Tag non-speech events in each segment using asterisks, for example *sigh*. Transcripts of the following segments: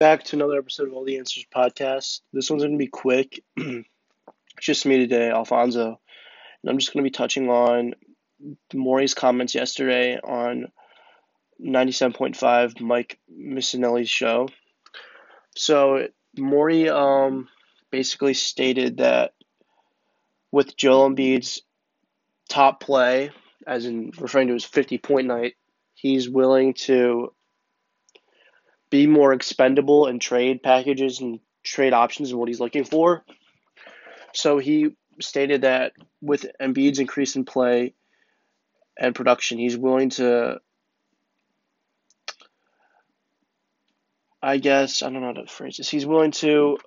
back to another episode of All the Answers podcast. This one's going to be quick. *clears throat* it's just me today, Alfonso. And I'm just going to be touching on Morey's comments yesterday on 97.5 Mike Missanelli's show. So, Morey um, basically stated that with Joel Embiid's top play, as in referring to his 50 point night, he's willing to be more expendable in trade packages and trade options and what he's looking for. So he stated that with Embiid's increase in play and production, he's willing to, I guess, I don't know how to phrase this. He's willing to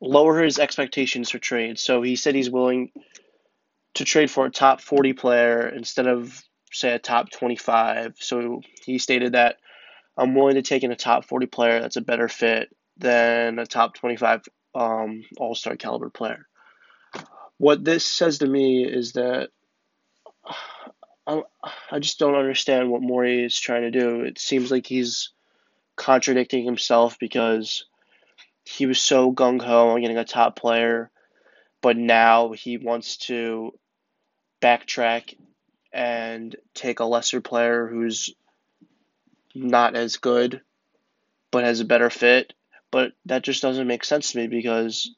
lower his expectations for trade. So he said he's willing to trade for a top 40 player instead of, say, a top 25. So he stated that I'm willing to take in a top 40 player that's a better fit than a top 25 um, All Star caliber player. What this says to me is that *sighs* I, I just don't understand what Morey is trying to do. It seems like he's contradicting himself because he was so gung ho on getting a top player, but now he wants to backtrack and take a lesser player who's not as good, but has a better fit. But that just doesn't make sense to me because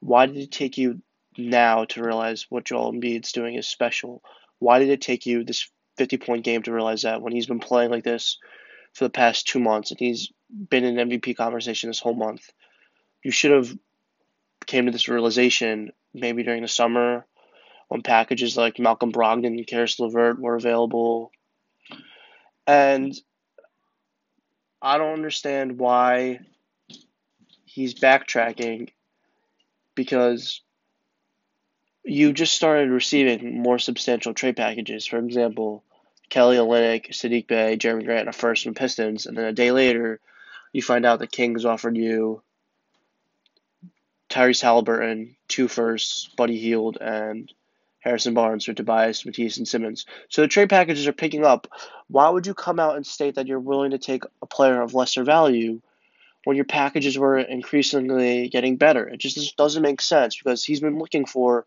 why did it take you now to realize what Joel Embiid's doing is special? Why did it take you this 50 point game to realize that when he's been playing like this for the past two months and he's been in MVP conversation this whole month? You should have came to this realization maybe during the summer when packages like Malcolm Brogdon and Caris LeVert were available. And I don't understand why he's backtracking because you just started receiving more substantial trade packages. For example, Kelly Olynyk, Saddiq Bey, Jerami Grant, a first from Pistons, and then a day later, you find out the Kings offered you Tyrese Halliburton, two firsts, Buddy Hield, and Harrison Barnes for Tobias, Matisse, and Simmons. So the trade packages are picking up. Why would you come out and state that you're willing to take a player of lesser value when your packages were increasingly getting better? It just doesn't make sense because he's been looking for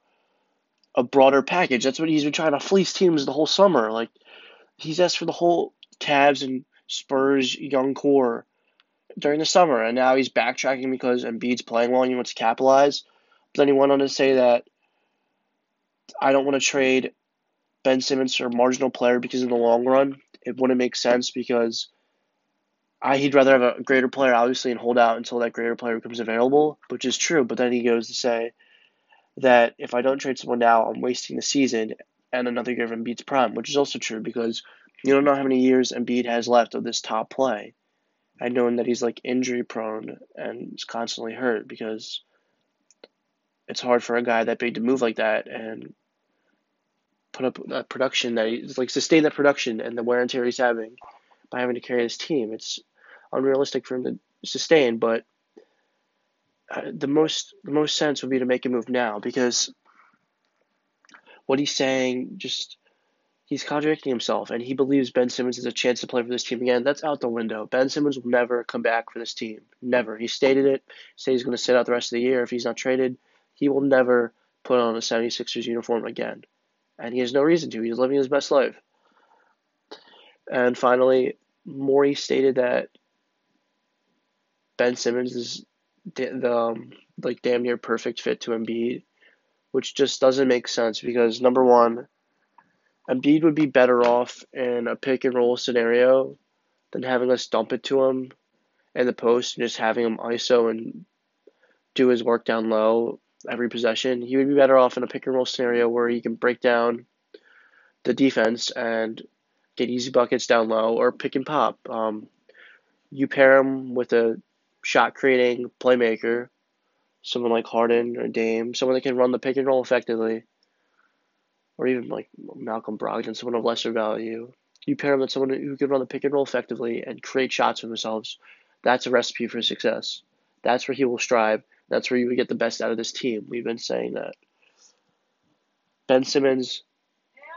a broader package. That's what he's been trying to fleece teams the whole summer. Like he's asked for the whole Cavs and Spurs young core during the summer, and now he's backtracking because Embiid's playing well and he wants to capitalize. But then he went on to say that I don't want to trade Ben Simmons for a marginal player because in the long run it wouldn't make sense because I he'd rather have a greater player obviously and hold out until that greater player becomes available, which is true. But then he goes to say that if I don't trade someone now, I'm wasting the season and another year of Embiid's prime, which is also true because you don't know how many years Embiid has left of this top play. I know that he's like injury prone and is constantly hurt because it's hard for a guy that big to move like that and put up that production that he's like sustain that production and the wear and tear he's having by having to carry his team. It's unrealistic for him to sustain, but uh, the most the most sense would be to make a move now because what he's saying just he's contradicting himself and he believes Ben Simmons has a chance to play for this team again. That's out the window. Ben Simmons will never come back for this team. Never. He stated it. Said he's going to sit out the rest of the year if he's not traded. He will never put on a 76ers uniform again. And he has no reason to. He's living his best life. And finally, Morey stated that Ben Simmons is the um, like damn near perfect fit to Embiid, which just doesn't make sense because number one, Embiid would be better off in a pick and roll scenario than having us dump it to him in the post and just having him ISO and do his work down low every possession. He would be better off in a pick and roll scenario where he can break down the defense and get easy buckets down low or pick and pop. Um, you pair him with a shot creating playmaker, someone like Harden or Dame, someone that can run the pick and roll effectively, or even like Malcolm Brogdon, someone of lesser value. You pair him with someone who can run the pick and roll effectively and create shots for themselves. That's a recipe for success. That's where he will strive. That's where you would get the best out of this team. We've been saying that. Ben Simmons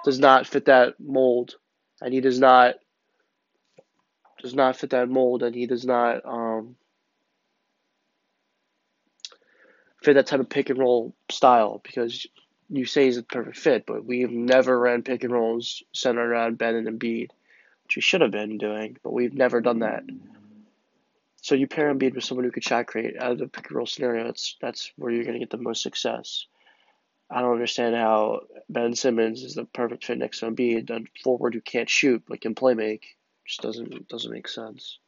does not fit that mold, and he does not does not fit that mold, and he does not um, fit that type of pick and roll style because you say he's a perfect fit, but we've never ran pick and rolls centered around Ben and Embiid, which we should have been doing, but we've never done that. So you pair Embiid with someone who could shot create out of the pick and roll scenario. That's that's where you're going to get the most success. I don't understand how Ben Simmons is the perfect fit next to Embiid, a forward who can't shoot but can play make. Just doesn't doesn't make sense.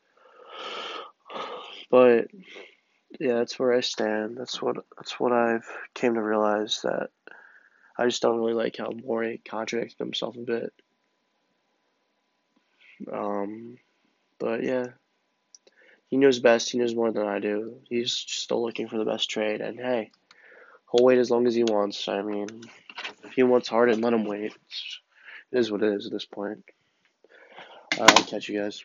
But yeah, that's where I stand. That's what that's what I've came to realize that I just don't really like how Morey contradicted himself a bit. Um, but yeah, he knows best. He knows more than I do. He's still looking for the best trade, and hey, he'll wait as long as he wants. I mean, if he wants Harden, let him wait. It's, it is what it is at this point. I'll catch you guys.